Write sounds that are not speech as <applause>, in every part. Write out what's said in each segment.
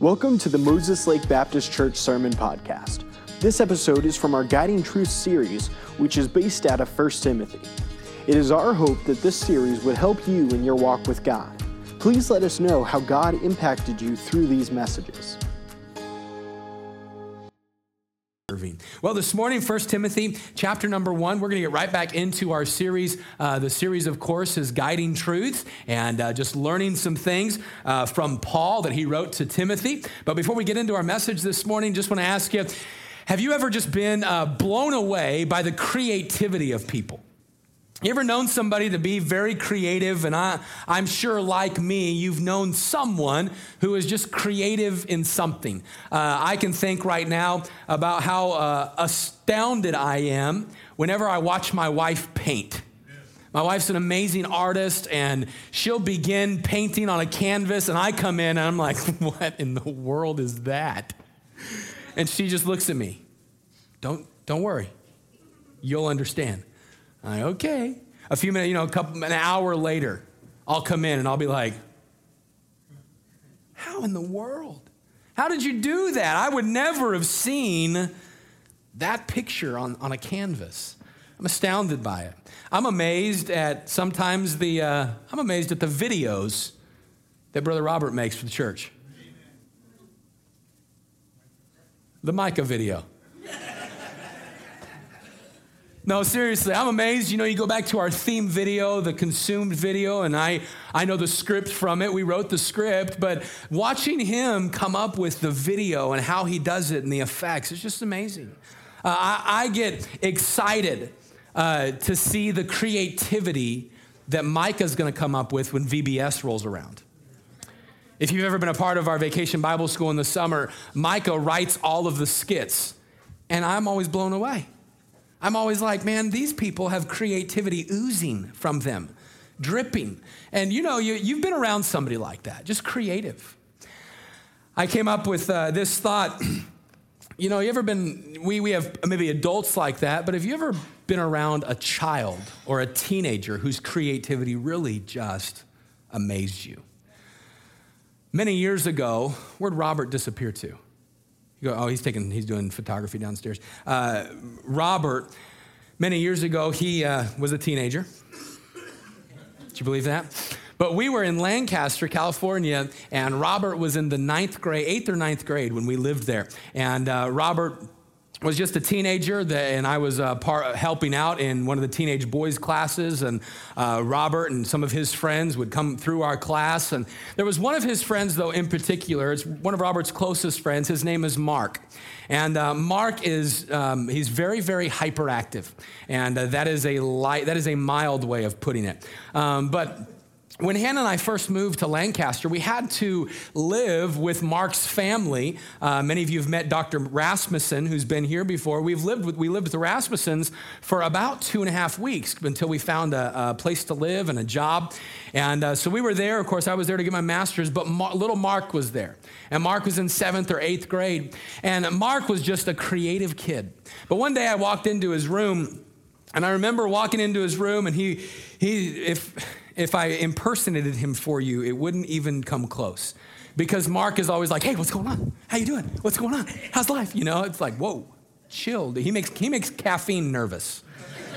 Welcome to the Moses Lake Baptist Church Sermon Podcast. This episode is from our Guiding Truth series, which is based out of 1 Timothy. It is our hope that this series would help you in your walk with God. Please let us know how God impacted you through these messages. Well, this morning, 1 Timothy chapter number one, we're going to get right back into our series. Uh, the series, of course, is Guiding Truths and uh, just learning some things uh, from Paul that he wrote to Timothy. But before we get into our message this morning, just want to ask you have you ever just been uh, blown away by the creativity of people? You ever known somebody to be very creative? And I, I'm sure, like me, you've known someone who is just creative in something. Uh, I can think right now about how uh, astounded I am whenever I watch my wife paint. My wife's an amazing artist, and she'll begin painting on a canvas, and I come in and I'm like, <laughs> what in the world is that? And she just looks at me. Don't, don't worry, you'll understand. I, okay. A few minutes, you know, a couple, an hour later, I'll come in and I'll be like, how in the world? How did you do that? I would never have seen that picture on, on a canvas. I'm astounded by it. I'm amazed at sometimes the, uh, I'm amazed at the videos that Brother Robert makes for the church. The Micah video. No, seriously, I'm amazed. You know, you go back to our theme video, the consumed video, and I, I know the script from it. We wrote the script, but watching him come up with the video and how he does it and the effects, it's just amazing. Uh, I, I, get excited uh, to see the creativity that Micah's going to come up with when VBS rolls around. If you've ever been a part of our vacation Bible school in the summer, Micah writes all of the skits, and I'm always blown away. I'm always like, man, these people have creativity oozing from them, dripping. And you know, you, you've been around somebody like that, just creative. I came up with uh, this thought. <clears throat> you know, you ever been, we, we have maybe adults like that, but have you ever been around a child or a teenager whose creativity really just amazed you? Many years ago, where'd Robert disappear to? You go, oh, he's taking, he's doing photography downstairs. Uh, Robert, many years ago, he uh, was a teenager. Do you believe that? But we were in Lancaster, California, and Robert was in the ninth grade, eighth or ninth grade when we lived there. And uh, Robert was just a teenager, that, and I was uh, part, helping out in one of the teenage boys' classes. And uh, Robert and some of his friends would come through our class. And there was one of his friends, though, in particular. It's one of Robert's closest friends. His name is Mark. And uh, Mark is, um, he's very, very hyperactive. And uh, that, is a light, that is a mild way of putting it. Um, but when Hannah and I first moved to Lancaster, we had to live with Mark's family. Uh, many of you have met Dr. Rasmussen, who's been here before. We've lived with, we lived with the Rasmussens for about two and a half weeks until we found a, a place to live and a job. And uh, so we were there. Of course, I was there to get my master's, but little Mark was there. And Mark was in seventh or eighth grade. And Mark was just a creative kid. But one day I walked into his room, and I remember walking into his room, and he, he if if I impersonated him for you, it wouldn't even come close. Because Mark is always like, hey, what's going on? How you doing? What's going on? How's life? You know, it's like, whoa, chill. He makes, he makes caffeine nervous.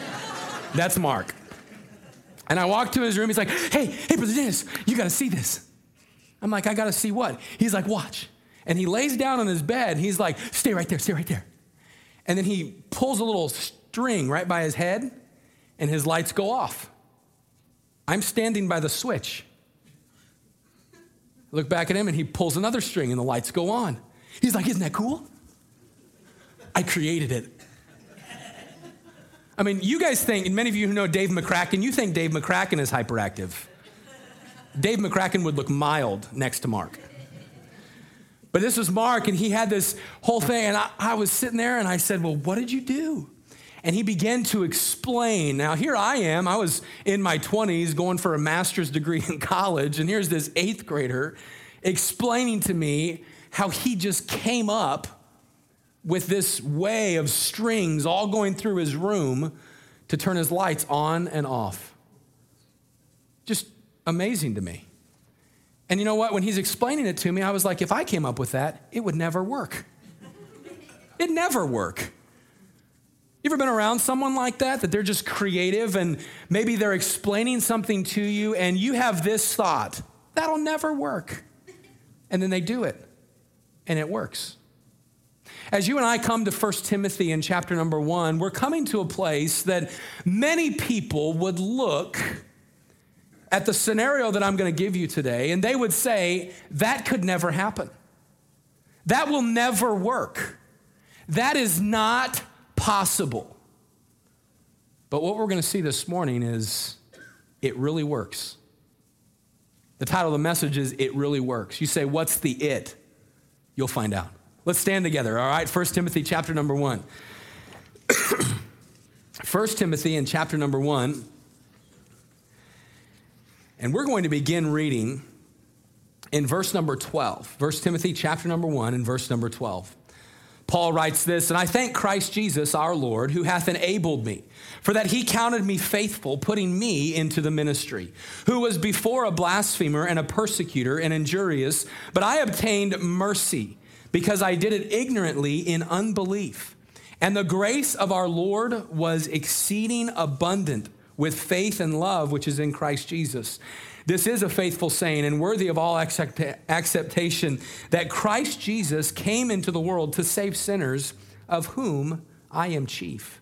<laughs> That's Mark. And I walk to his room. He's like, hey, hey, Brother Dennis, you got to see this. I'm like, I got to see what? He's like, watch. And he lays down on his bed. He's like, stay right there, stay right there. And then he pulls a little string right by his head, and his lights go off. I'm standing by the switch. I look back at him and he pulls another string and the lights go on. He's like, Isn't that cool? I created it. I mean, you guys think, and many of you who know Dave McCracken, you think Dave McCracken is hyperactive. Dave McCracken would look mild next to Mark. But this was Mark, and he had this whole thing, and I, I was sitting there and I said, Well, what did you do? And he began to explain. Now, here I am. I was in my 20s going for a master's degree in college, and here's this eighth grader explaining to me how he just came up with this way of strings all going through his room to turn his lights on and off. Just amazing to me. And you know what? When he's explaining it to me, I was like, if I came up with that, it would never work. It never work. You ever been around someone like that, that they're just creative and maybe they're explaining something to you and you have this thought, that'll never work. And then they do it and it works. As you and I come to 1 Timothy in chapter number one, we're coming to a place that many people would look at the scenario that I'm going to give you today and they would say, that could never happen. That will never work. That is not possible. But what we're going to see this morning is it really works. The title of the message is It Really Works. You say, What's the it? You'll find out. Let's stand together, all right? 1 Timothy chapter number 1. <clears throat> 1 Timothy in chapter number 1. And we're going to begin reading in verse number 12. 1 Timothy chapter number 1 and verse number 12. Paul writes this, and I thank Christ Jesus our Lord, who hath enabled me, for that he counted me faithful, putting me into the ministry, who was before a blasphemer and a persecutor and injurious, but I obtained mercy, because I did it ignorantly in unbelief. And the grace of our Lord was exceeding abundant with faith and love which is in Christ Jesus. This is a faithful saying and worthy of all acceptation that Christ Jesus came into the world to save sinners, of whom I am chief.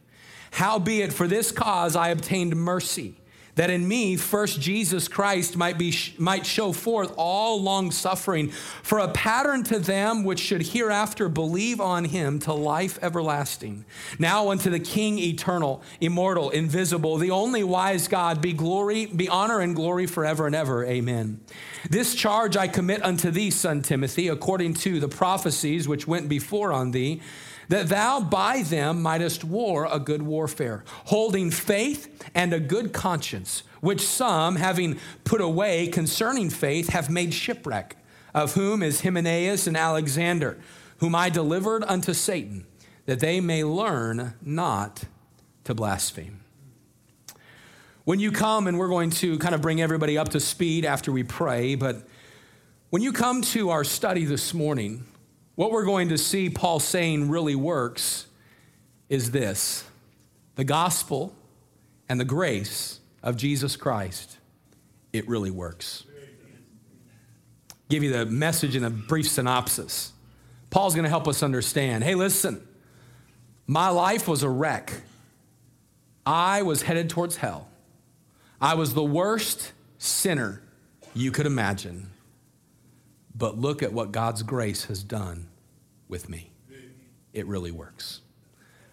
Howbeit, for this cause I obtained mercy that in me first Jesus Christ might be might show forth all long suffering for a pattern to them which should hereafter believe on him to life everlasting. Now unto the king eternal immortal invisible the only wise God be glory be honor and glory forever and ever. Amen. This charge I commit unto thee son Timothy according to the prophecies which went before on thee that thou by them mightest war a good warfare, holding faith and a good conscience, which some, having put away concerning faith, have made shipwreck, of whom is Hymenaeus and Alexander, whom I delivered unto Satan, that they may learn not to blaspheme. When you come, and we're going to kind of bring everybody up to speed after we pray, but when you come to our study this morning, what we're going to see Paul saying really works is this the gospel and the grace of Jesus Christ, it really works. Give you the message in a brief synopsis. Paul's going to help us understand hey, listen, my life was a wreck. I was headed towards hell. I was the worst sinner you could imagine. But look at what God's grace has done with me. It really works.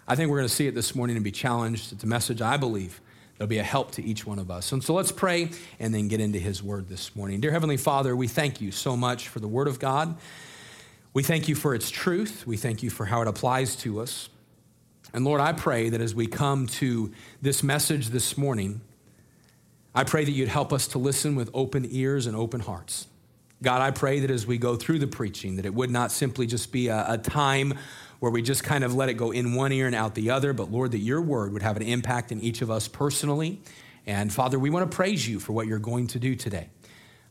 I think we're going to see it this morning and be challenged. It's a message I believe that'll be a help to each one of us. And so let's pray and then get into his word this morning. Dear Heavenly Father, we thank you so much for the word of God. We thank you for its truth. We thank you for how it applies to us. And Lord, I pray that as we come to this message this morning, I pray that you'd help us to listen with open ears and open hearts. God, I pray that as we go through the preaching, that it would not simply just be a, a, time where we just kind of let it go in one ear and out the other, but Lord, that your word would have an impact in each of us personally. And Father, we want to praise you for what you're going to do today.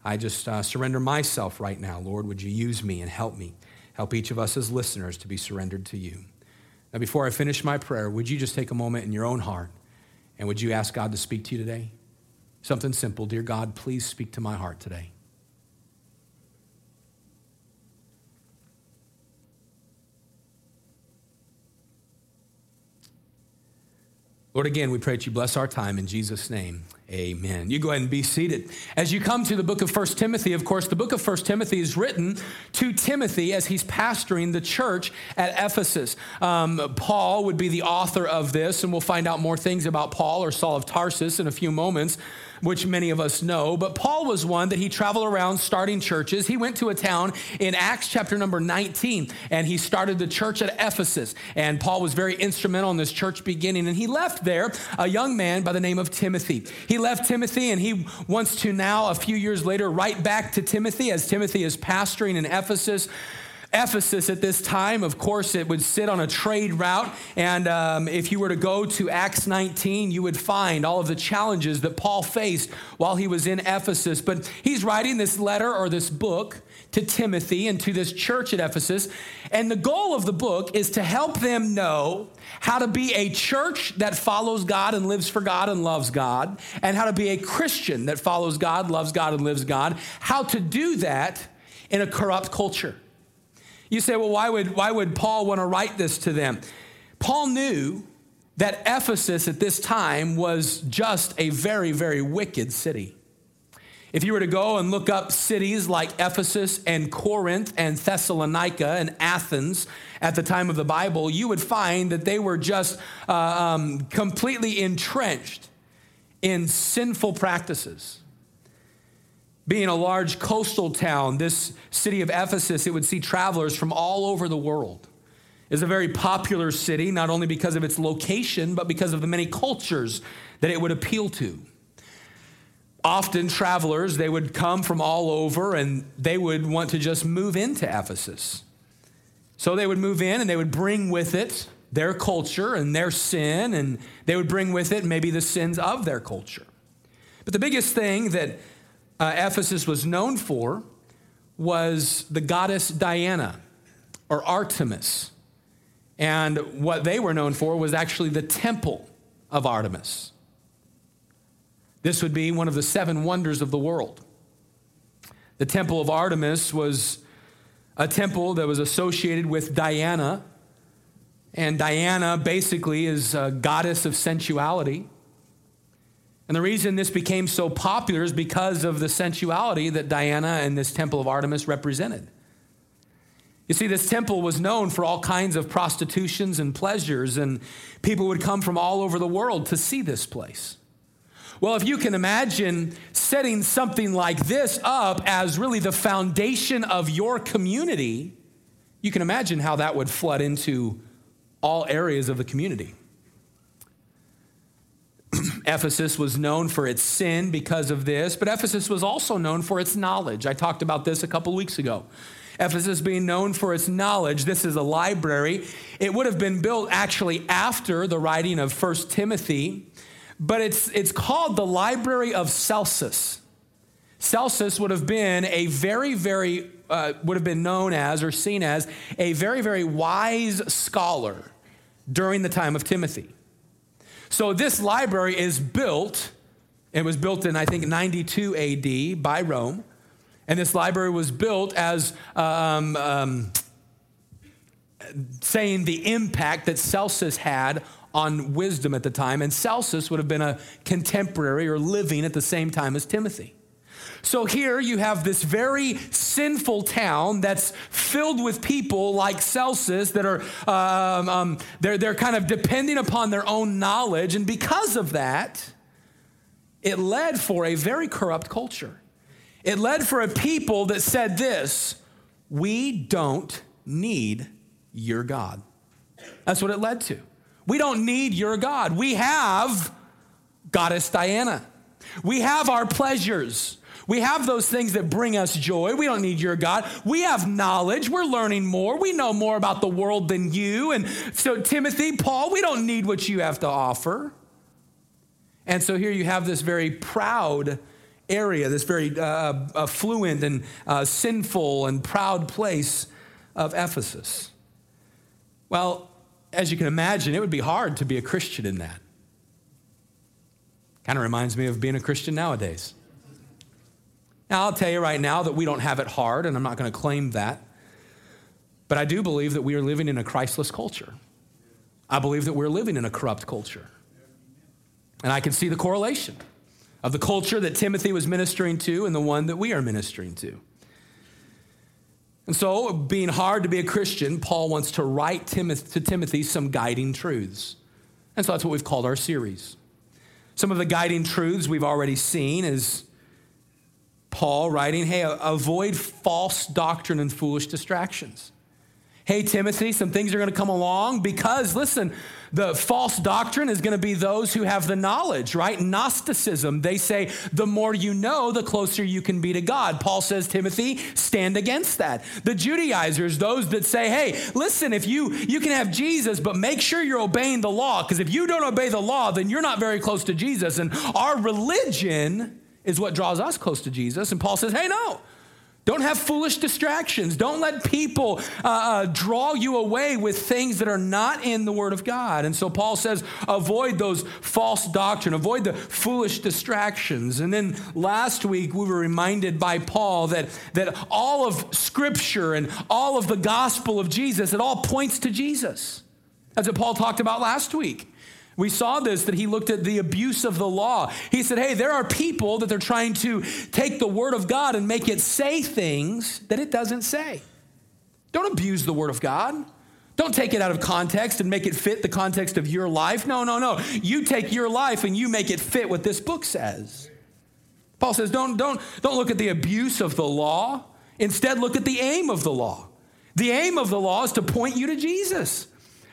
I just uh, surrender myself right now. Lord, would you use me and help me? Help each of us as listeners to be surrendered to you. Now, before I finish my prayer, would you just take a moment in your own heart and would you ask God to speak to you today? Something simple. Dear God, please speak to my heart today. Lord, again, we pray that you bless our time in Jesus' name. Amen. You go ahead and be seated. As you come to the book of First Timothy, of course, the book of First Timothy is written to Timothy as he's pastoring the church at Ephesus. Um, Paul would be the author of this, and we'll find out more things about Paul or Saul of Tarsus in a few moments which many of us know. But Paul was one that he traveled around starting churches. He went to a town in Acts chapter number 19, and he started the church at Ephesus. And Paul was very instrumental in this church beginning. And he left there a young man by the name of Timothy. He left Timothy, and he wants to now, a few years later, write back to Timothy as Timothy is pastoring in Ephesus Ephesus at this time, of course, it would sit on a trade route. And um, if you were to go to Acts 19, you would find all of the challenges that Paul faced while he was in Ephesus. But he's writing this letter or this book to Timothy and to this church at Ephesus. And the goal of the book is to help them know how to be a church that follows God and lives for God and loves God, and how to be a Christian that follows God, loves God, and lives God. How to do that in a corrupt culture. You say, well, why would, why would Paul want to write this to them? Paul knew that Ephesus at this time was just a very, very wicked city. If you were to go and look up cities like Ephesus and Corinth and Thessalonica and Athens at the time of the Bible, you would find that they were just uh, um, completely entrenched in sinful practices being a large coastal town, this city of Ephesus, it would see travelers from all over the world. It's a very popular city, not only because of its location, but because of the many cultures that it would appeal to. Often, travelers, they would come from all over and they would want to just move into Ephesus. So they would move in and they would bring with it their culture and their sin, and they would bring with it maybe the sins of their culture. But the biggest thing that uh, Ephesus was known for was the goddess Diana or Artemis. And what they were known for was actually the temple of Artemis. This would be one of the seven wonders of the world. The temple of Artemis was a temple that was associated with Diana. And Diana basically is a goddess of sensuality. And the reason this became so popular is because of the sensuality that Diana and this temple of Artemis represented. You see, this temple was known for all kinds of prostitutions and pleasures, and people would come from all over the world to see this place. Well, if you can imagine setting something like this up as really the foundation of your community, you can imagine how that would flood into all areas of the community. <clears throat> Ephesus was known for its sin because of this, but Ephesus was also known for its knowledge. I talked about this a couple weeks ago. Ephesus being known for its knowledge. This is a library. It would have been built actually after the writing of First Timothy, but it's, it's called the Library of Celsus. Celsus would have been a very, very, uh, would have been known as or seen as a very, very wise scholar during the time of Timothy. So this library is built, it was built in, I think, 92 AD by Rome. And this library was built as um, um, saying the impact that Celsus had on wisdom at the time. And Celsus would have been a contemporary or living at the same time as Timothy. So here you have this very sinful town that's filled with people like Celsus that are um, um, they're, they're kind of depending upon their own knowledge, and because of that, it led for a very corrupt culture. It led for a people that said this: "We don't need your God." That's what it led to. We don't need your God. We have Goddess Diana. We have our pleasures. We have those things that bring us joy. We don't need your God. We have knowledge. We're learning more. We know more about the world than you. And so, Timothy, Paul, we don't need what you have to offer. And so, here you have this very proud area, this very uh, affluent and uh, sinful and proud place of Ephesus. Well, as you can imagine, it would be hard to be a Christian in that. Kind of reminds me of being a Christian nowadays. Now, I'll tell you right now that we don't have it hard, and I'm not going to claim that. But I do believe that we are living in a Christless culture. I believe that we're living in a corrupt culture. And I can see the correlation of the culture that Timothy was ministering to and the one that we are ministering to. And so, being hard to be a Christian, Paul wants to write to Timothy some guiding truths. And so that's what we've called our series. Some of the guiding truths we've already seen is Paul writing, hey, avoid false doctrine and foolish distractions. Hey, Timothy, some things are going to come along because, listen, the false doctrine is going to be those who have the knowledge, right? Gnosticism. They say the more you know, the closer you can be to God. Paul says, Timothy, stand against that. The Judaizers, those that say, hey, listen, if you you can have Jesus, but make sure you're obeying the law, because if you don't obey the law, then you're not very close to Jesus. And our religion is what draws us close to Jesus. And Paul says, hey, no. Don't have foolish distractions. Don't let people uh, uh, draw you away with things that are not in the Word of God. And so Paul says, avoid those false doctrine, avoid the foolish distractions. And then last week we were reminded by Paul that, that all of Scripture and all of the gospel of Jesus, it all points to Jesus. That's what Paul talked about last week. We saw this that he looked at the abuse of the law. He said, Hey, there are people that they're trying to take the word of God and make it say things that it doesn't say. Don't abuse the word of God. Don't take it out of context and make it fit the context of your life. No, no, no. You take your life and you make it fit what this book says. Paul says, don't, don't, don't look at the abuse of the law. Instead, look at the aim of the law. The aim of the law is to point you to Jesus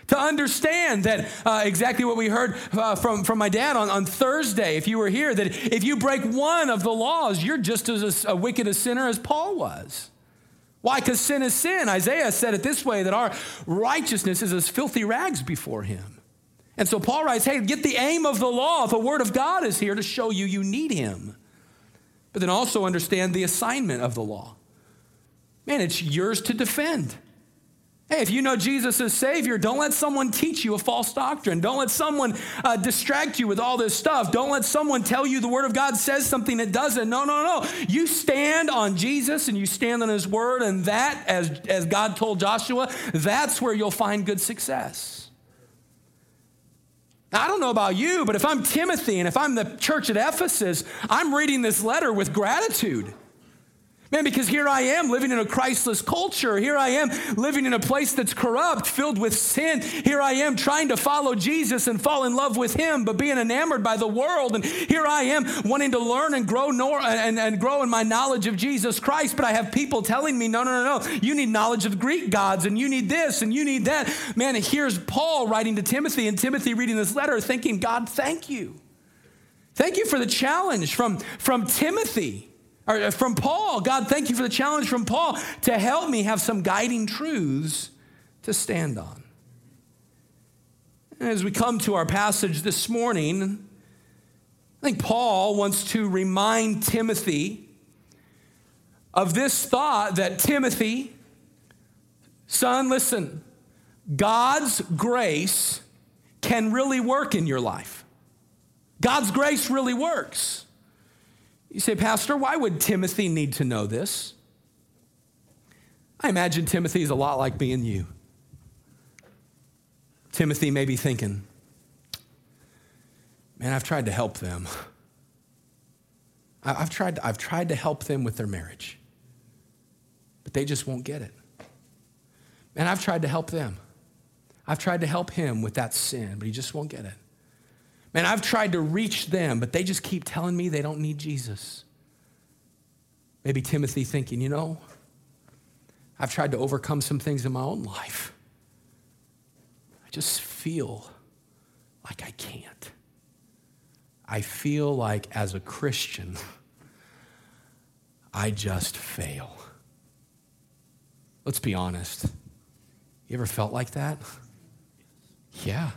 to understand that uh, exactly what we heard uh, from, from my dad on, on Thursday, if you were here, that if you break one of the laws, you're just as a, a wicked a sinner as Paul was. Why? Because sin is sin. Isaiah said it this way that our righteousness is as filthy rags before him. And so Paul writes, hey, get the aim of the law. The word of God is here to show you you need him. But then also understand the assignment of the law. Man, it's yours to defend. Hey, if you know Jesus as Savior, don't let someone teach you a false doctrine. Don't let someone uh, distract you with all this stuff. Don't let someone tell you the Word of God says something it doesn't. No, no, no. You stand on Jesus and you stand on His Word, and that, as, as God told Joshua, that's where you'll find good success. I don't know about you, but if I'm Timothy and if I'm the church at Ephesus, I'm reading this letter with gratitude. Man, because here I am living in a Christless culture. Here I am living in a place that's corrupt, filled with sin. Here I am trying to follow Jesus and fall in love with Him, but being enamored by the world. And here I am wanting to learn and grow nor- and, and grow in my knowledge of Jesus Christ. But I have people telling me, no, no, no, no, you need knowledge of Greek gods and you need this and you need that. Man, here's Paul writing to Timothy and Timothy reading this letter thinking, God, thank you. Thank you for the challenge from, from Timothy. Or uh, from Paul, God, thank you for the challenge from Paul to help me have some guiding truths to stand on. And as we come to our passage this morning, I think Paul wants to remind Timothy of this thought that Timothy, son, listen, God's grace can really work in your life. God's grace really works. You say, Pastor, why would Timothy need to know this? I imagine Timothy is a lot like me and you. Timothy may be thinking, man, I've tried to help them. I've tried, I've tried to help them with their marriage, but they just won't get it. And I've tried to help them. I've tried to help him with that sin, but he just won't get it. Man, I've tried to reach them, but they just keep telling me they don't need Jesus. Maybe Timothy thinking, you know, I've tried to overcome some things in my own life. I just feel like I can't. I feel like as a Christian, I just fail. Let's be honest. You ever felt like that? Yeah.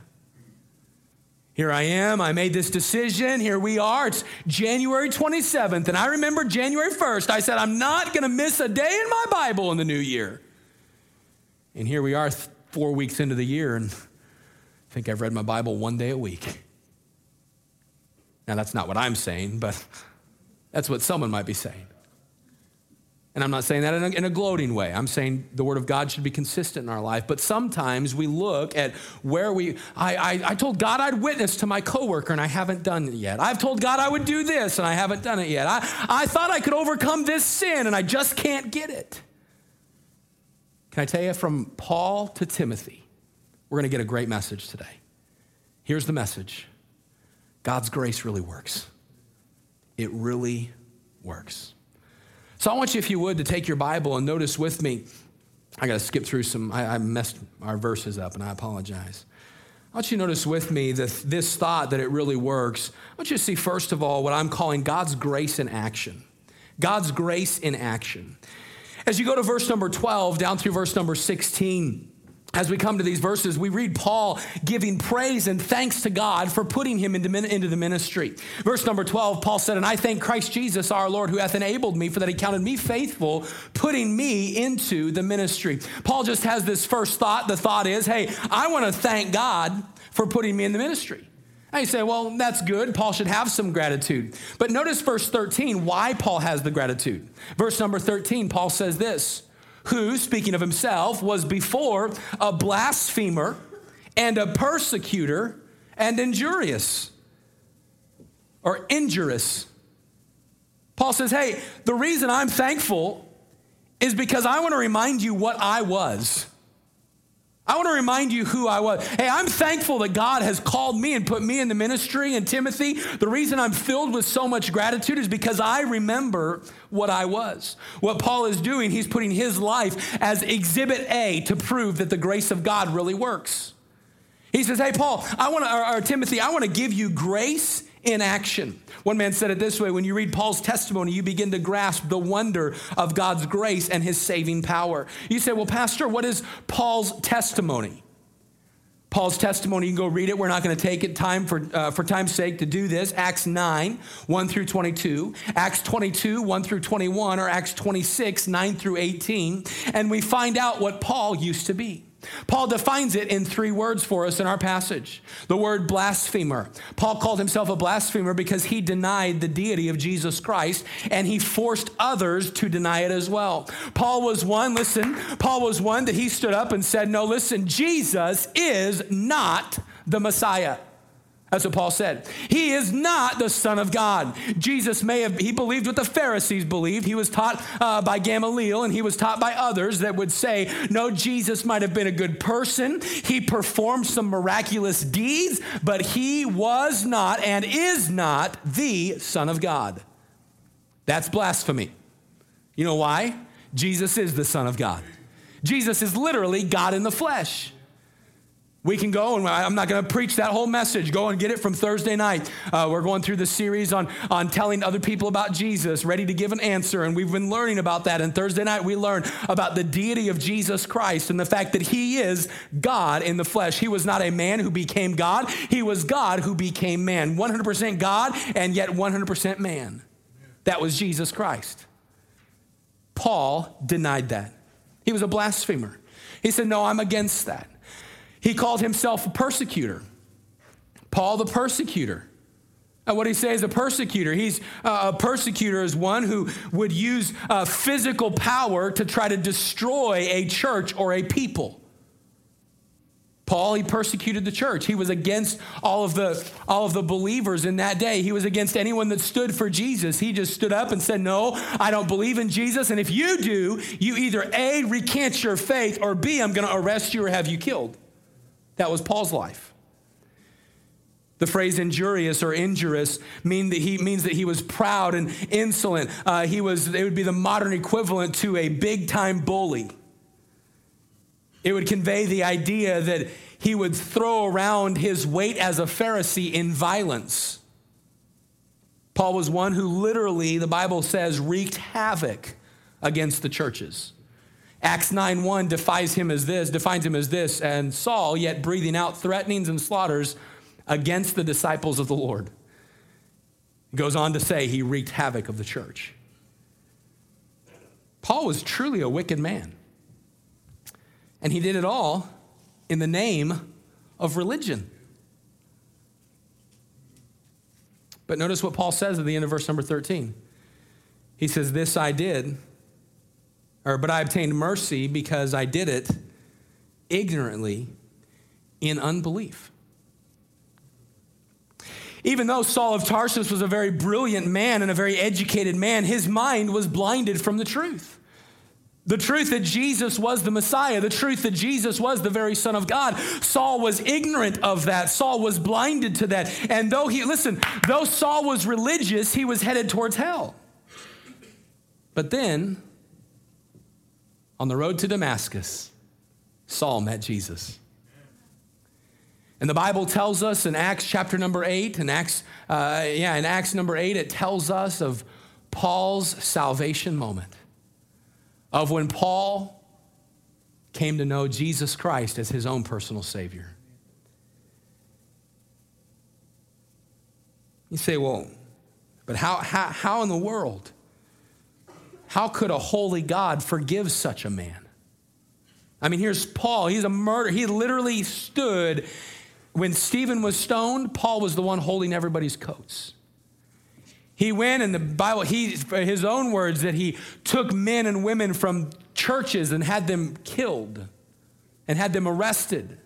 Here I am. I made this decision. Here we are. It's January 27th. And I remember January 1st, I said, I'm not going to miss a day in my Bible in the new year. And here we are, four weeks into the year, and I think I've read my Bible one day a week. Now, that's not what I'm saying, but that's what someone might be saying. And I'm not saying that in a, in a, gloating way. I'm saying the Word of God should be consistent in our life. But sometimes we look at where we, I, I, I told God I'd witness to my coworker and I haven't done it yet. I've told God I would do this and I haven't done it yet. I, I thought I could overcome this sin and I just can't get it. Can I tell you from Paul to Timothy, we're going to get a great message today. Here's the message God's grace really works. It really works. So I want you, if you would, to take your Bible and notice with me I got to skip through some, I, I, messed our verses up and I apologize. I want you to notice with me this, this thought that it really works. I want you to see, first of all, what I'm calling God's grace in action. God's grace in action. As you go to verse number 12 down through verse number 16, as we come to these verses, we read Paul giving praise and thanks to God for putting him into, the ministry. Verse number 12, Paul said, And I thank Christ Jesus our Lord, who hath enabled me, for that he counted me faithful, putting me into the ministry. Paul just has this first thought. The thought is, Hey, I want to thank God for putting me in the ministry. And you say, well, that's good. Paul should have some gratitude. But notice verse 13, why Paul has the gratitude. Verse number 13, Paul says this who, speaking of himself, was before a blasphemer and a persecutor and injurious or injurious. Paul says, Hey, the reason I'm thankful is because I want to remind you what I was. I want to remind you who I was. Hey, I'm thankful that God has called me and put me in the ministry and Timothy. The reason I'm filled with so much gratitude is because I remember what I was. What Paul is doing, he's putting his life as exhibit A to prove that the grace of God really works. He says, Hey, Paul, I want to, or, or Timothy, I want to give you grace in action. One man said it this way when you read Paul's testimony, you begin to grasp the wonder of God's grace and his saving power. You say, Well, Pastor, what is Paul's testimony? Paul's testimony, you can go read it. We're not going to take it time for, uh, for time's sake to do this. Acts 9, 1 through 22, Acts 22, 1 through 21, or Acts 26, 9 through 18. And we find out what Paul used to be. Paul defines it in three words for us in our passage. The word blasphemer. Paul called himself a blasphemer because he denied the deity of Jesus Christ and he forced others to deny it as well. Paul was one, listen, Paul was one that he stood up and said, No, listen, Jesus is not the Messiah. That's what Paul said. He is not the Son of God. Jesus may have, he believed what the Pharisees believed. He was taught uh, by Gamaliel and he was taught by others that would say, no, Jesus might have been a good person. He performed some miraculous deeds, but he was not and is not the Son of God. That's blasphemy. You know why? Jesus is the Son of God. Jesus is literally God in the flesh. We can go, and I'm not going to preach that whole message. Go and get it from Thursday night. Uh, we're going through the series on, on telling other people about Jesus, ready to give an answer. And we've been learning about that. And Thursday night, we learned about the deity of Jesus Christ and the fact that he is God in the flesh. He was not a man who became God, he was God who became man. 100% God and yet 100% man. That was Jesus Christ. Paul denied that. He was a blasphemer. He said, No, I'm against that. He called himself a persecutor. Paul the persecutor. And what he says, a persecutor. He's uh, a persecutor is one who would use uh, physical power to try to destroy a church or a people. Paul, he persecuted the church. He was against all of the all of the believers in that day. He was against anyone that stood for Jesus. He just stood up and said, "No, I don't believe in Jesus, and if you do, you either A recant your faith or B I'm going to arrest you or have you killed." That was Paul's life. The phrase injurious or injurious mean that he, means that he was proud and insolent. Uh, he was, it would be the modern equivalent to a big time bully. It would convey the idea that he would throw around his weight as a Pharisee in violence. Paul was one who literally, the Bible says, wreaked havoc against the churches. Acts 9:1 defines him as this, defines him as this, and Saul yet breathing out threatenings and slaughters against the disciples of the Lord. He goes on to say he wreaked havoc of the church. Paul was truly a wicked man. And he did it all in the name of religion. But notice what Paul says at the end of verse number 13. He says, This I did or, but I obtained mercy because I did it ignorantly in unbelief. Even though Saul of Tarsus was a very brilliant man and a very educated man, his mind was blinded from the truth. The truth that Jesus was the Messiah, the truth that Jesus was the very Son of God. Saul was ignorant of that. Saul was blinded to that. And though he, listen, though Saul was religious, he was headed towards hell. But then on the road to Damascus, Saul met Jesus. And the Bible tells us in Acts chapter number eight, in Acts, uh, yeah, in Acts number eight, it tells us of Paul's salvation moment, of when Paul came to know Jesus Christ as his own personal Savior. You say, well, but how, how, how in the world? How could a holy God forgive such a man? I mean, here's Paul. He's a murderer. He literally stood when Stephen was stoned. Paul was the one holding everybody's coats. He went, and the Bible, he, his own words, that he took men and women from churches and had them killed and had them arrested.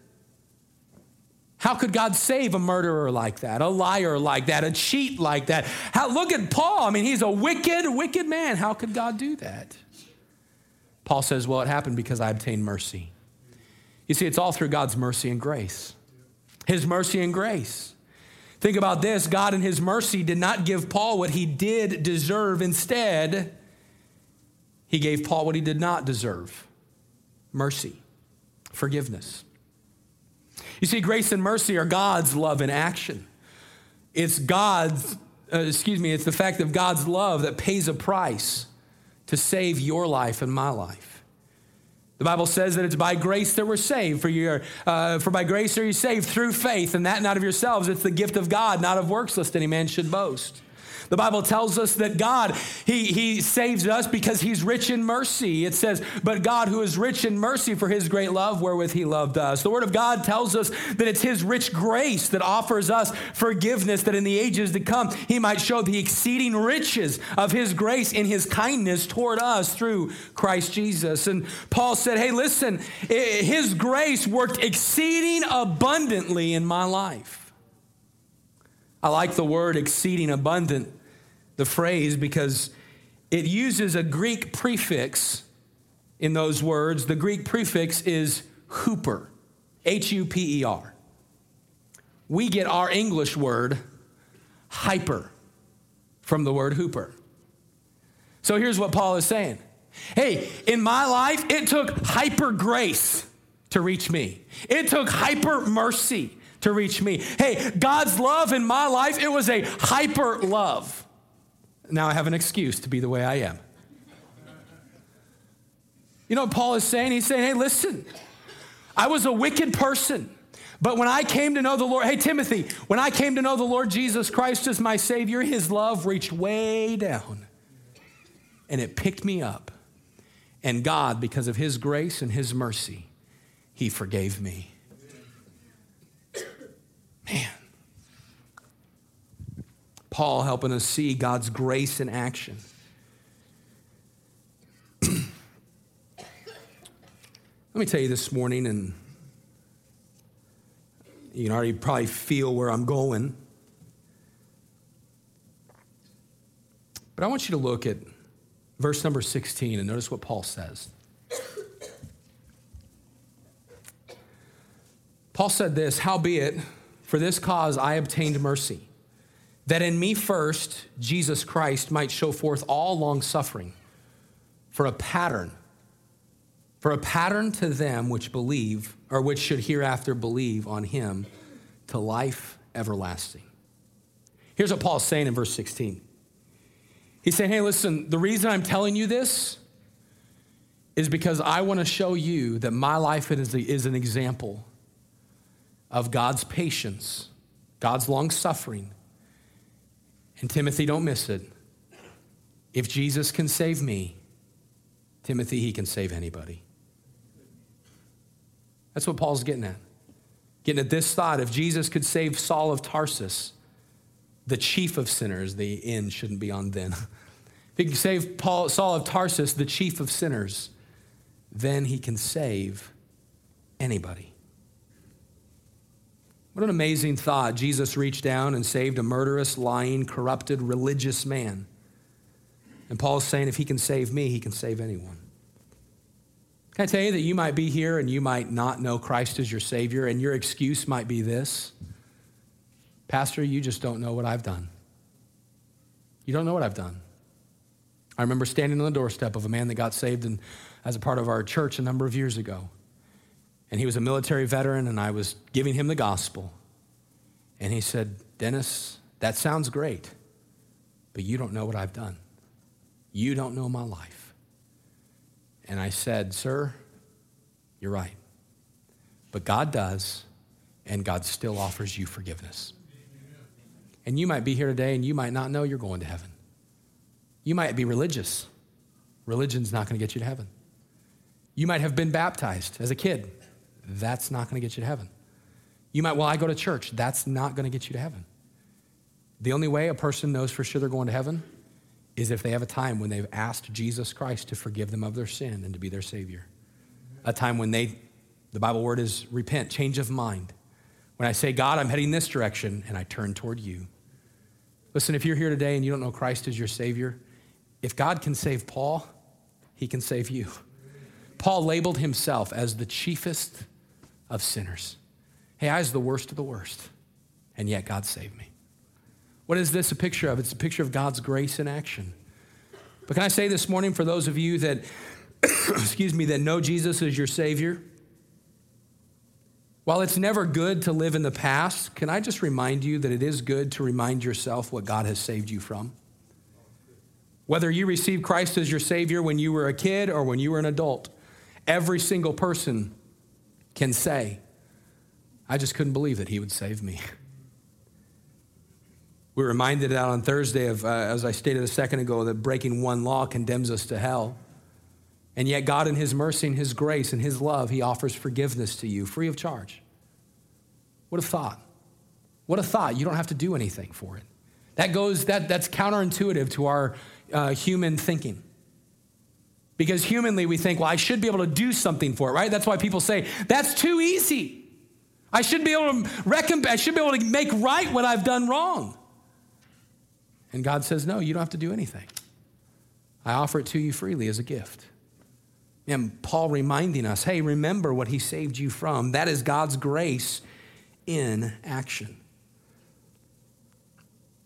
How could God save a murderer like that, a liar like that, a cheat like that? How, look at Paul. I mean, he's a wicked, wicked man. How could God do that? Paul says, Well, it happened because I obtained mercy. You see, it's all through God's mercy and grace. His mercy and grace. Think about this God, in His mercy, did not give Paul what he did deserve. Instead, He gave Paul what he did not deserve mercy, forgiveness. You see, grace and mercy are God's love in action. It's God's, uh, excuse me, it's the fact of God's love that pays a price to save your life and my life. The Bible says that it's by grace that we're saved. For, your, uh, for by grace are you saved through faith, and that not of yourselves. It's the gift of God, not of works, lest any man should boast. The Bible tells us that God, he, he saves us because He's rich in mercy. It says, But God, who is rich in mercy for His great love wherewith He loved us. The Word of God tells us that it's His rich grace that offers us forgiveness, that in the ages to come, He might show the exceeding riches of His grace in His kindness toward us through Christ Jesus. And Paul said, Hey, listen, His grace worked exceeding abundantly in my life. I like the word exceeding abundant the phrase because it uses a Greek prefix in those words. The Greek prefix is hooper, H U P E R. We get our English word hyper from the word hooper. So here's what Paul is saying Hey, in my life, it took hyper grace to reach me, it took hyper mercy to reach me. Hey, God's love in my life, it was a hyper love. Now I have an excuse to be the way I am. You know what Paul is saying? He's saying, hey, listen, I was a wicked person. But when I came to know the Lord, hey, Timothy, when I came to know the Lord Jesus Christ as my Savior, His love reached way down and it picked me up. And God, because of His grace and His mercy, He forgave me. Man. Paul helping us see God's grace in action. Let me tell you this morning, and you can already probably feel where I'm going. But I want you to look at verse number 16 and notice what Paul says. Paul said this Howbeit, for this cause I obtained mercy that in me first Jesus Christ might show forth all long suffering for a pattern, for a pattern to them which believe, or which should hereafter believe on him to life everlasting. Here's what Paul's saying in verse 16. He's saying, hey, listen, the reason I'm telling you this is because I want to show you that my life is, an example of God's patience, God's long suffering and Timothy, don't miss it. If Jesus can save me, Timothy, he can save anybody. That's what Paul's getting at. Getting at this thought if Jesus could save Saul of Tarsus, the chief of sinners, the end shouldn't be on then. <laughs> If he can save Paul, Saul of Tarsus, the chief of sinners, then he can save anybody. What an amazing thought. Jesus reached down and saved a murderous, lying, corrupted, religious man. And Paul's saying if he can save me, he can save anyone. Can I tell you that you might be here and you might not know Christ as your Savior, and your excuse might be this Pastor, you just don't know what I've done. You don't know what I've done. I remember standing on the doorstep of a man that got saved in as a part of our church a number of years ago. And he was a military veteran, and I was giving him the gospel. And he said, Dennis, that sounds great, but you don't know what I've done. You don't know my life. And I said, Sir, you're right. But God does, and God still offers you forgiveness. And you might be here today and you might not know you're going to heaven. You might be religious. Religion's not going to get you to heaven. You might have been baptized as a kid. That's not going to get you to heaven. You might, well, I go to church. That's not going to get you to heaven. The only way a person knows for sure they're going to heaven is if they have a time when they've asked Jesus Christ to forgive them of their sin and to be their Savior. A time when they, the Bible word is repent, change of mind. When I say, God, I'm heading this direction, and I turn toward you. Listen, if you're here today and you don't know Christ as your Savior, if God can save Paul, he can save you. Paul labeled himself as the chiefest of sinners. Hey, I was the worst of the worst, and yet God saved me. What is this a picture of? It's a picture of God's grace in action. But can I say this morning for those of you that, <coughs> excuse me, that know Jesus as your Savior? While it's never good to live in the past, can I just remind you that it is good to remind yourself what God has saved you from? Whether you received Christ as your Savior when you were a kid or when you were an adult, every single person can say, I just couldn't believe that He would save me. We reminded out on Thursday of, uh, as I stated a second ago, that breaking one law condemns us to hell. And yet, God, in His mercy and His grace and His love, He offers forgiveness to you free of charge. What a thought. What a thought. You don't have to do anything for it. That goes, that, that's counterintuitive to our uh, human thinking. Because humanly, we think, well, I should be able to do something for it, right? That's why people say, that's too easy. I should be able to I should be able to make right what I've done wrong. And God says, no, you don't have to do anything. I offer it to you freely as a gift. And Paul reminding us, hey, remember what he saved you from. That is God's grace in action.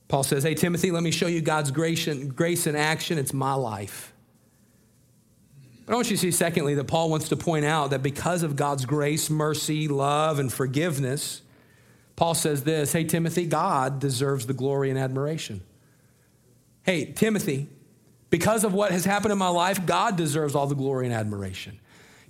Paul says, hey, Timothy, let me show you God's grace, grace in action. It's my life. But I want you to see, secondly, that Paul wants to point out that because of God's grace, mercy, love, and forgiveness, Paul says this Hey, Timothy, God deserves the glory and admiration. Hey, Timothy, because of what has happened in my life, God deserves all the glory and admiration.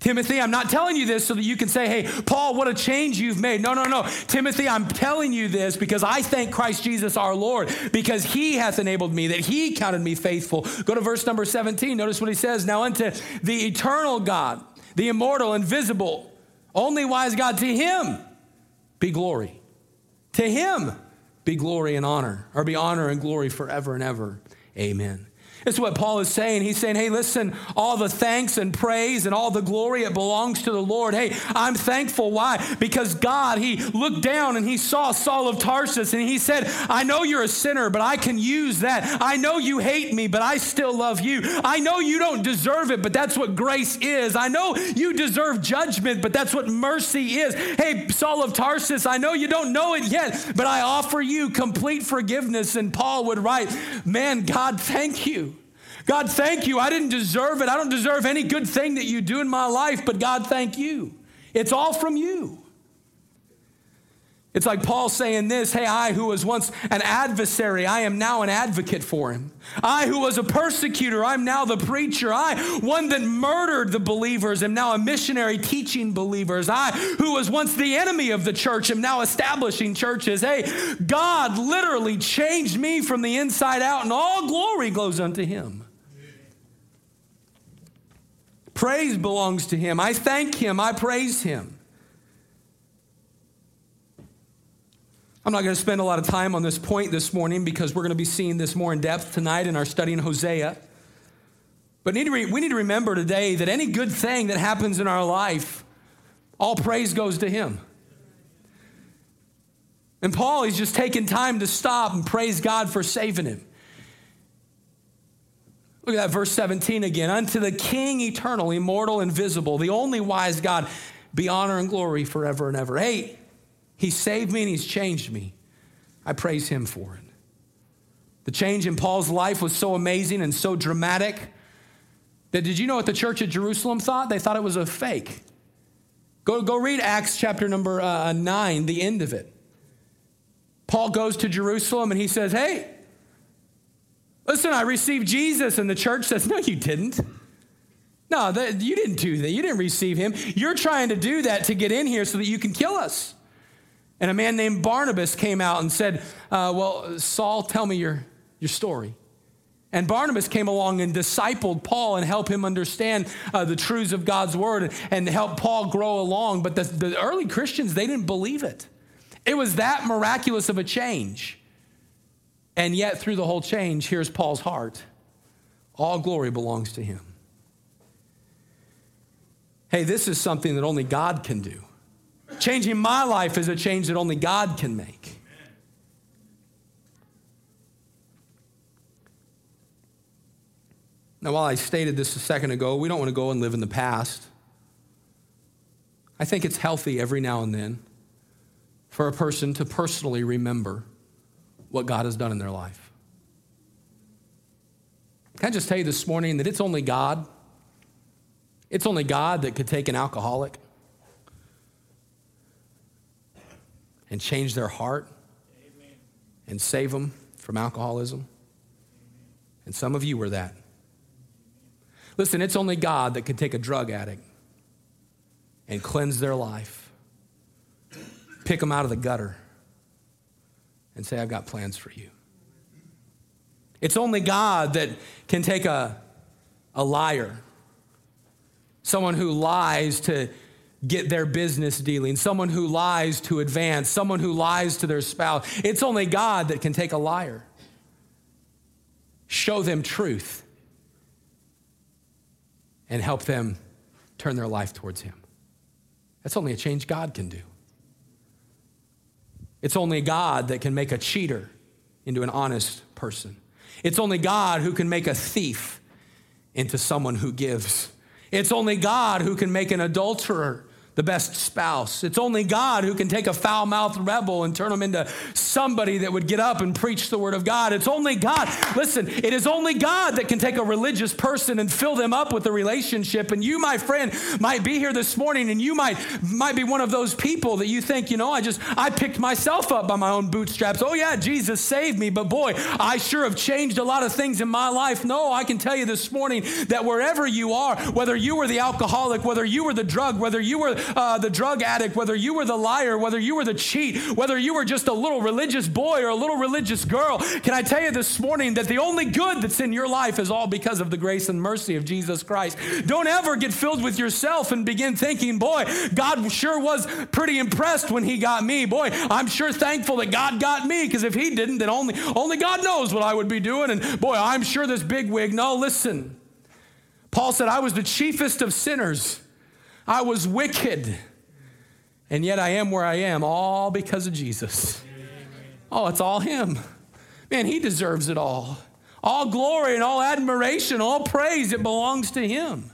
Timothy, I'm not telling you this so that you can say, hey, Paul, what a change you've made. No, no, no. Timothy, I'm telling you this because I thank Christ Jesus our Lord because he hath enabled me, that he counted me faithful. Go to verse number 17. Notice what he says. Now unto the eternal God, the immortal, invisible, only wise God, to him be glory. To him be glory and honor, or be honor and glory forever and ever. Amen. It's what Paul is saying. He's saying, hey, listen, all the thanks and praise and all the glory, it belongs to the Lord. Hey, I'm thankful. Why? Because God, He looked down and He saw Saul of Tarsus and He said, I know you're a sinner, but I can use that. I know you hate me, but I still love you. I know you don't deserve it, but that's what grace is. I know you deserve judgment, but that's what mercy is. Hey, Saul of Tarsus, I know you don't know it yet, but I offer you complete forgiveness. And Paul would write, Man, God, thank you. God, thank you. I didn't deserve it. I don't deserve any good thing that you do in my life, but God, thank you. It's all from you. It's like Paul saying this Hey, I who was once an adversary, I am now an advocate for him. I who was a persecutor, I'm now the preacher. I, one that murdered the believers, am now a missionary teaching believers. I who was once the enemy of the church, am now establishing churches. Hey, God literally changed me from the inside out, and all glory goes unto him. Praise belongs to him. I thank him. I praise him. I'm not going to spend a lot of time on this point this morning because we're going to be seeing this more in depth tonight in our study in Hosea. But we need to remember today that any good thing that happens in our life, all praise goes to him. And Paul, he's just taking time to stop and praise God for saving him. Look at that verse 17 again. Unto the King eternal, immortal, invisible, the only wise God, be honor and glory forever and ever. Hey, he saved me and he's changed me. I praise him for it. The change in Paul's life was so amazing and so dramatic that Did you know what the church at Jerusalem thought? They thought it was a fake. Go, go read Acts chapter number uh, 9, the end of it. Paul goes to Jerusalem and he says, Hey, listen, I received Jesus. And the church says, No, you didn't. No, that, you didn't do that. You didn't receive him. You're trying to do that to get in here so that you can kill us. And a man named Barnabas came out and said, uh, Well, Saul, tell me your, your story. And Barnabas came along and discipled Paul and helped him understand uh, the truths of God's word and, and help Paul grow along. But the, the early Christians, they didn't believe it. It was that miraculous of a change. And yet, through the whole change, here's Paul's heart all glory belongs to him. Hey, this is something that only God can do. Changing my life is a change that only God can make. Now, while I stated this a second ago, we don't want to go and live in the past. I think it's healthy every now and then for a person to personally remember what God has done in their life. Can I just tell you this morning that it's only God? It's only God that could take an alcoholic and change their heart Amen. and save them from alcoholism. And some of you were that. Listen, it's only God that could take a drug addict and cleanse their life, pick them out of the gutter, and say, I've got plans for you. It's only God that can take a, a liar, someone who lies to get their business dealing, someone who lies to advance, someone who lies to their spouse. It's only God that can take a liar, show them truth, and help them turn their life towards Him. That's only a change God can do. It's only God that can make a cheater into an honest person. It's only God who can make a thief into someone who gives. It's only God who can make an adulterer the best spouse. It's only God who can take a foul mouthed rebel and turn him into somebody that would get up and preach the word of God. It's only God. Listen, it is only God that can take a religious person and fill them up with a relationship. And you, my friend, might be here this morning and you might, might be one of those people that you think, you know, I just, I picked myself up by my own bootstraps. Oh, yeah, Jesus saved me, but boy, I sure have changed a lot of things in my life. No, I can tell you this morning that wherever you are, whether you were the alcoholic, whether you were the drug, whether you were uh, the drug addict, whether you were the liar, whether you were the cheat, whether you were just a little religious boy or a little religious girl, can I tell you this morning that the only good that's in your life is all because of the grace and mercy of Jesus Christ? Don't ever get filled with yourself and begin thinking, boy, God sure was pretty impressed when he got me. Boy, I'm sure thankful that God got me because if he didn't, then only, only God knows what I would be doing. And boy, I'm sure this big wig. No, listen. Paul said, I was the chiefest of sinners. I was wicked. And yet I am where I am, all because of Jesus. Oh, it's all Him. Man, He deserves it all. All glory and all admiration, all praise, it belongs to Him.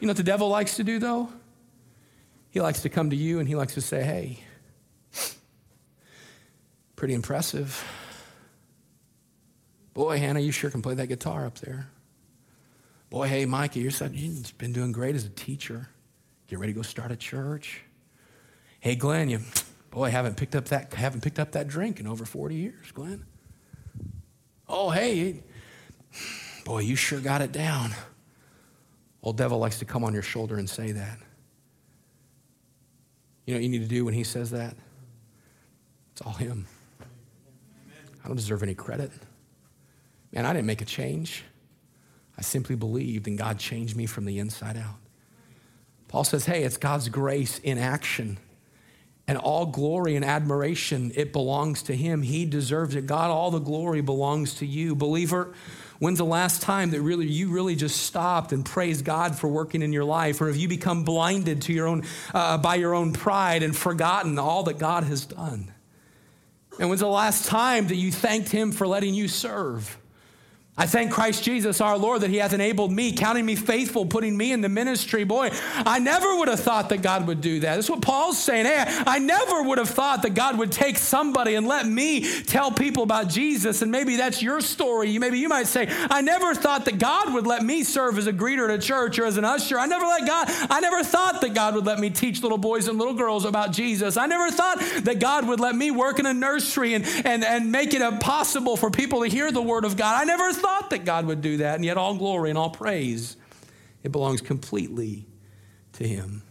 You know what the devil likes to do, though? He likes to come to you and he likes to say, hey, pretty impressive. Boy, Hannah, you sure can play that guitar up there. Boy, hey, Mikey, you're such, you've been doing great as a teacher. Get ready to go start a church. Hey, Glenn, you, boy, haven't picked up that, haven't picked up that drink in over 40 years, Glenn. Oh, hey, boy, you sure got it down. Old devil likes to come on your shoulder and say that. You know what you need to do when he says that? It's all him. I don't deserve any credit. Man, I didn't make a change. I simply believed, and God changed me from the inside out. Paul says, hey, it's God's grace in action. And all glory and admiration, it belongs to Him. He deserves it. God, all the glory belongs to you. Believer, when's the last time that really you really just stopped and praised God for working in your life? Or have you become blinded to your own, uh, by your own pride and forgotten all that God has done? And when's the last time that you thanked Him for letting you serve? I thank Christ Jesus our Lord that He hath enabled me, counting me faithful, putting me in the ministry. Boy, I never would have thought that God would do that. That's what Paul's saying. Hey, I never would have thought that God would take somebody and let me tell people about Jesus. And maybe that's your story. Maybe you might say, I never thought that God would let me serve as a greeter at a church or as an usher. I never let God, I never thought that God would let me teach little boys and little girls about Jesus. I never thought that God would let me work in a nursery and, and, and make it possible for people to hear the word of God. I never thought that God would do that, and yet all glory and all praise, it belongs completely to Him.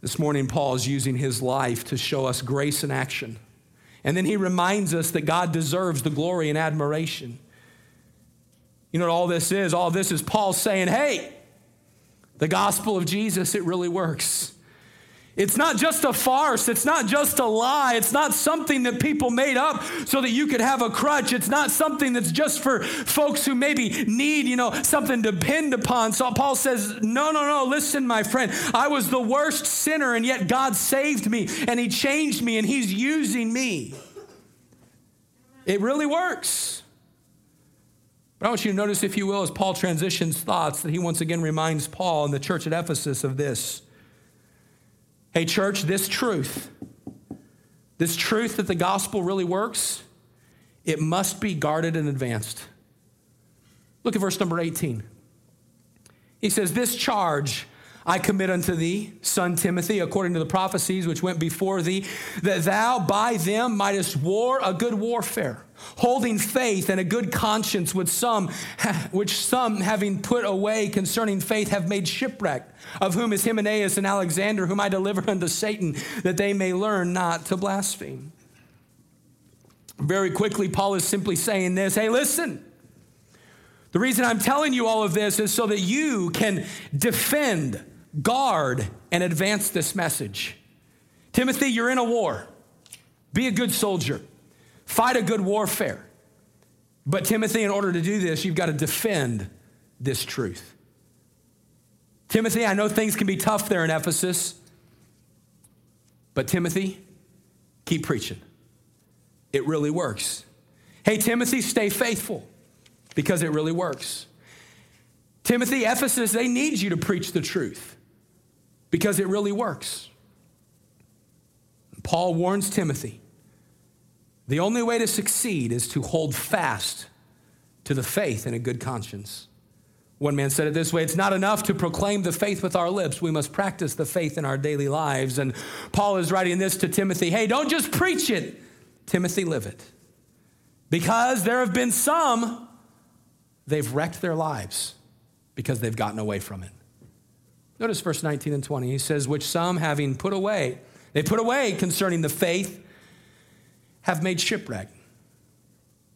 This morning, Paul is using his life to show us grace in action. And then he reminds us that God deserves the glory and admiration. You know what all this is? All this is Paul saying, hey, the gospel of Jesus, it really works. It's not just a farce. It's not just a lie. It's not something that people made up so that you could have a crutch. It's not something that's just for folks who maybe need, you know, something to depend upon. So Paul says, No, no, no, listen, my friend. I was the worst sinner, and yet God saved me, and He changed me, and He's using me. It really works. But I want you to notice, if you will, as Paul transitions thoughts, that he once again reminds Paul and the church at Ephesus of this. Hey, church, this truth, this truth that the gospel really works, it must be guarded and advanced. Look at verse number 18. He says, This charge I commit unto thee, son Timothy, according to the prophecies which went before thee, that thou by them mightest war a good warfare, holding faith and a good conscience, which some, which some having put away concerning faith have made shipwreck, of whom is Hymenaeus and Alexander, whom I delivered unto Satan, that they may learn not to blaspheme. Very quickly, Paul is simply saying this hey, listen. The reason I'm telling you all of this is so that you can defend guard, and advance this message. Timothy, you're in a war. Be a good soldier, fight a good warfare. But, Timothy, in order to do this, you've got to defend this truth. Timothy, I know things can be tough there in Ephesus, but, Timothy, keep preaching. It really works. Hey, Timothy, stay faithful because it really works. Timothy, Ephesus, they need you to preach the truth because it really works. Paul warns Timothy the only way to succeed is to hold fast to the faith and a good conscience. One man said it this way it's not enough to proclaim the faith with our lips, we must practice the faith in our daily lives. And Paul is writing this to Timothy hey, don't just preach it, Timothy, live it. Because there have been some, they've wrecked their lives because they've gotten away from it. Notice verse 19 and 20. He says, Which some having put away, they put away concerning the faith, have made shipwreck,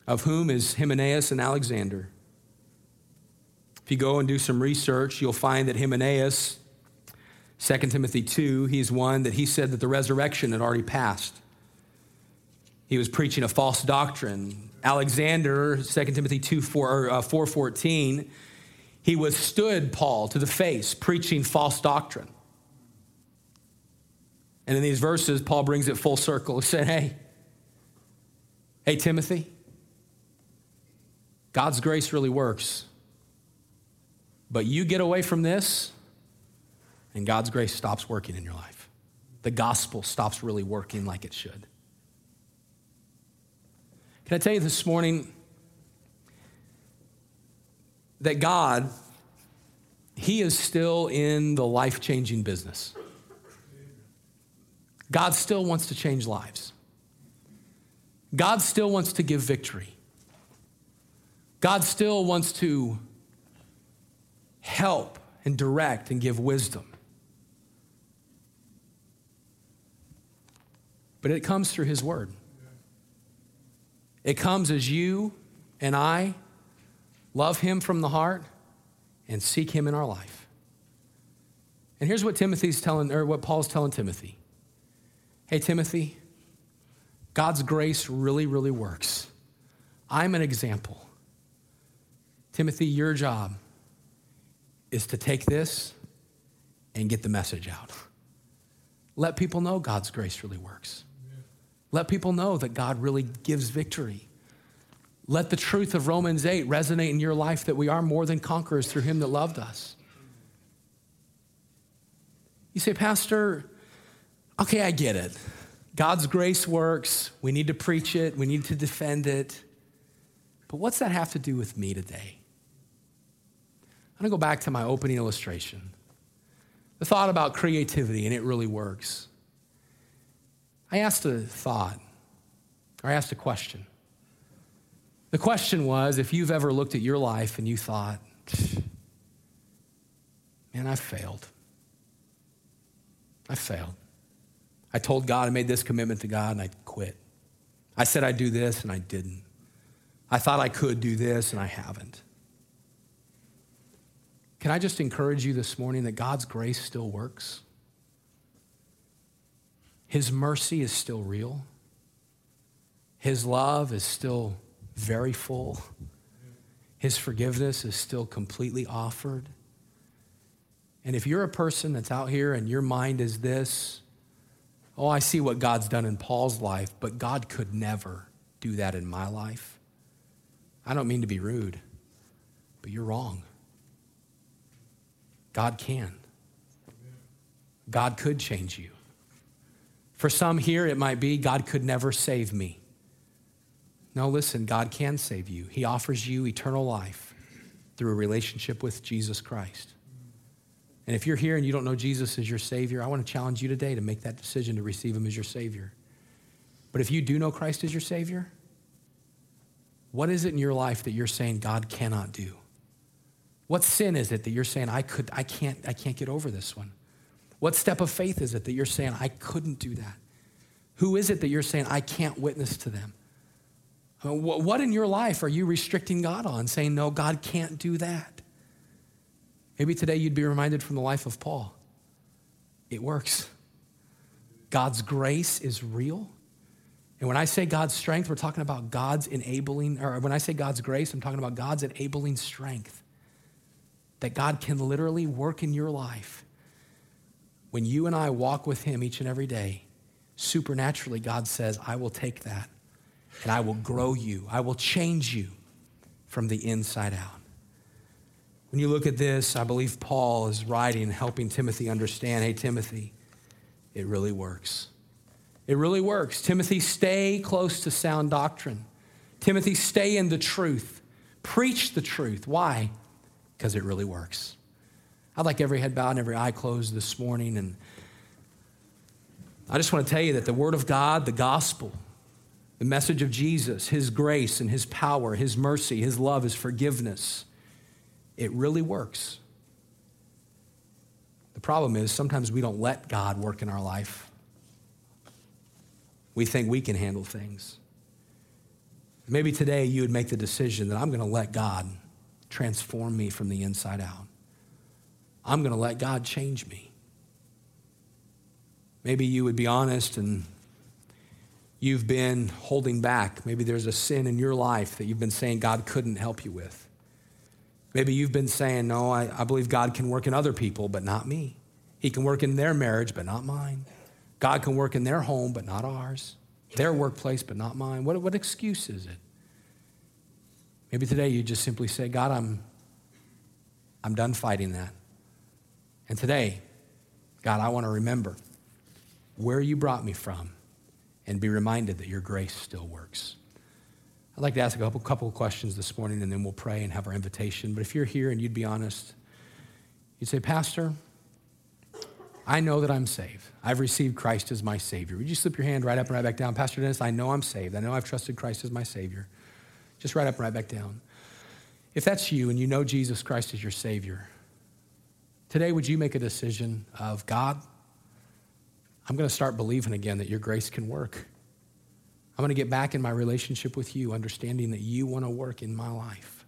of whom is Hymenaeus and Alexander. If you go and do some research, you'll find that Hymenaeus, 2 Timothy 2, he's one that he said that the resurrection had already passed. He was preaching a false doctrine. Alexander, 2 Timothy 2, 4, uh, 414, he withstood Paul to the face, preaching false doctrine. And in these verses, Paul brings it full circle. He said, Hey, hey, Timothy, God's grace really works. But you get away from this, and God's grace stops working in your life. The gospel stops really working like it should. Can I tell you this morning? That God, He is still in the life changing business. God still wants to change lives. God still wants to give victory. God still wants to help and direct and give wisdom. But it comes through His Word. It comes as you and I love Him from the heart, and seek Him in our life. And here's what Timothy's telling, or what Paul's telling Timothy. Hey, Timothy, God's grace really, really works. I'm an example. Timothy, your job is to take this and get the message out. Let people know God's grace really works. Let people know that God really gives victory. Let the truth of Romans 8 resonate in your life that we are more than conquerors through him that loved us. You say, Pastor, okay, I get it. God's grace works. We need to preach it, we need to defend it. But what's that have to do with me today? I'm going to go back to my opening illustration. The thought about creativity, and it really works. I asked a thought, or I asked a question. The question was if you've ever looked at your life and you thought, man, I failed. I failed. I told God I made this commitment to God and I quit. I said I'd do this and I didn't. I thought I could do this and I haven't. Can I just encourage you this morning that God's grace still works? His mercy is still real. His love is still very full. His forgiveness is still completely offered. And if you're a person that's out here and your mind is this, oh, I see what God's done in Paul's life, but God could never do that in my life. I don't mean to be rude, but you're wrong. God can. God could change you. For some here, it might be God could never save me. No, listen, God can save you. He offers you eternal life through a relationship with Jesus Christ. And if you're here and you don't know Jesus as your Savior, I want to challenge you today to make that decision to receive Him as your Savior. But if you do know Christ as your Savior, what is it in your life that you're saying God cannot do? What sin is it that you're saying I could I can't I can't get over this one? What step of faith is it that you're saying I couldn't do that? Who is it that you're saying I can't witness to them? What in your life are you restricting God on, saying, no, God can't do that? Maybe today you'd be reminded from the life of Paul. It works. God's grace is real. And when I say God's strength, we're talking about God's enabling, or when I say God's grace, I'm talking about God's enabling strength. That God can literally work in your life. When you and I walk with Him each and every day, supernaturally, God says, I will take that and I will grow you. I will change you from the inside out. When you look at this, I believe Paul is writing, helping Timothy understand hey, Timothy, it really works. It really works. Timothy, stay close to sound doctrine. Timothy, stay in the truth. Preach the truth. Why? Because it really works. I'd like every head bowed and every eye closed this morning. And I just want to tell you that the Word of God, the gospel, the message of Jesus, His grace and His power, His mercy, His love, His forgiveness, it really works. The problem is sometimes we don't let God work in our life. We think we can handle things. Maybe today you would make the decision that I'm going to let God transform me from the inside out. I'm going to let God change me. Maybe you would be honest and you've been holding back. Maybe there's a sin in your life that you've been saying God couldn't help you with. Maybe you've been saying, No, I, I believe God can work in other people, but not me. He can work in their marriage, but not mine. God can work in their home, but not ours. Their workplace, but not mine. What, what excuse is it? Maybe today you just simply say, God, I'm, I'm done fighting that. And today, God, I want to remember where you brought me from and be reminded that your grace still works. I'd like to ask a couple, couple of questions this morning and then we'll pray and have our invitation. But if you're here and you'd be honest, you'd say, Pastor, I know that I'm saved. I've received Christ as my Savior. Would you slip your hand right up and right back down? Pastor Dennis, I know I'm saved. I know I've trusted Christ as my Savior. Just right up and right back down. If that's you and you know Jesus Christ as your Savior, today would you make a decision of God, I'm going to start believing again that your grace can work. I'm going to get back in my relationship with you, understanding that you want to work in my life.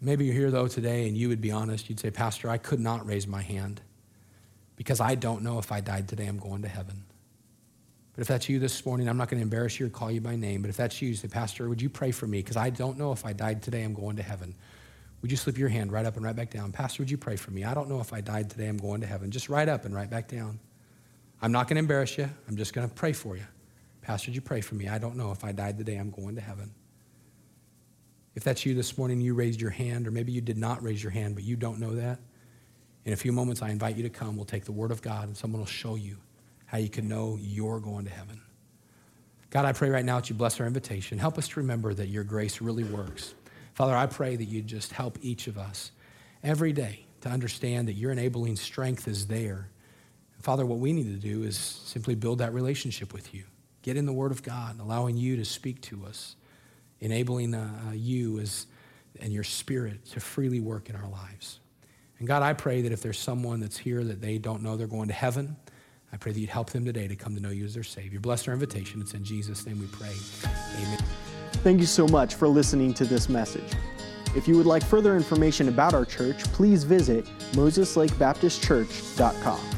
Maybe you're here, though, today, and you would be honest. You'd say, Pastor, I could not raise my hand because I don't know if I died today, I'm going to heaven. But if that's you this morning, I'm not going to embarrass you or call you by name. But if that's you, say, Pastor, would you pray for me? Because I don't know if I died today, I'm going to heaven. Would you slip your hand right up and right back down? Pastor, would you pray for me? I don't know if I died today, I'm going to heaven. Just right up and right back down. I'm not going to embarrass you. I'm just going to pray for you. Pastor, would you pray for me? I don't know if I died today, I'm going to heaven. If that's you this morning, you raised your hand, or maybe you did not raise your hand, but you don't know that. In a few moments, I invite you to come. We'll take the Word of God, and someone will show you how you can know you're going to heaven. God, I pray right now that you bless our invitation. Help us to remember that your grace really works. Father, I pray that you just help each of us every day to understand that your enabling strength is there. Father, what we need to do is simply build that relationship with you. Get in the Word of God, allowing you to speak to us, enabling uh, uh, you as, and your Spirit to freely work in our lives. And God, I pray that if there's someone that's here that they don't know they're going to heaven, I pray that you'd help them today to come to know you as their Savior. Bless our invitation. It's in Jesus' name we pray. Amen. Thank you so much for listening to this message. If you would like further information about our church, please visit MosesLakeBaptistChurch.com.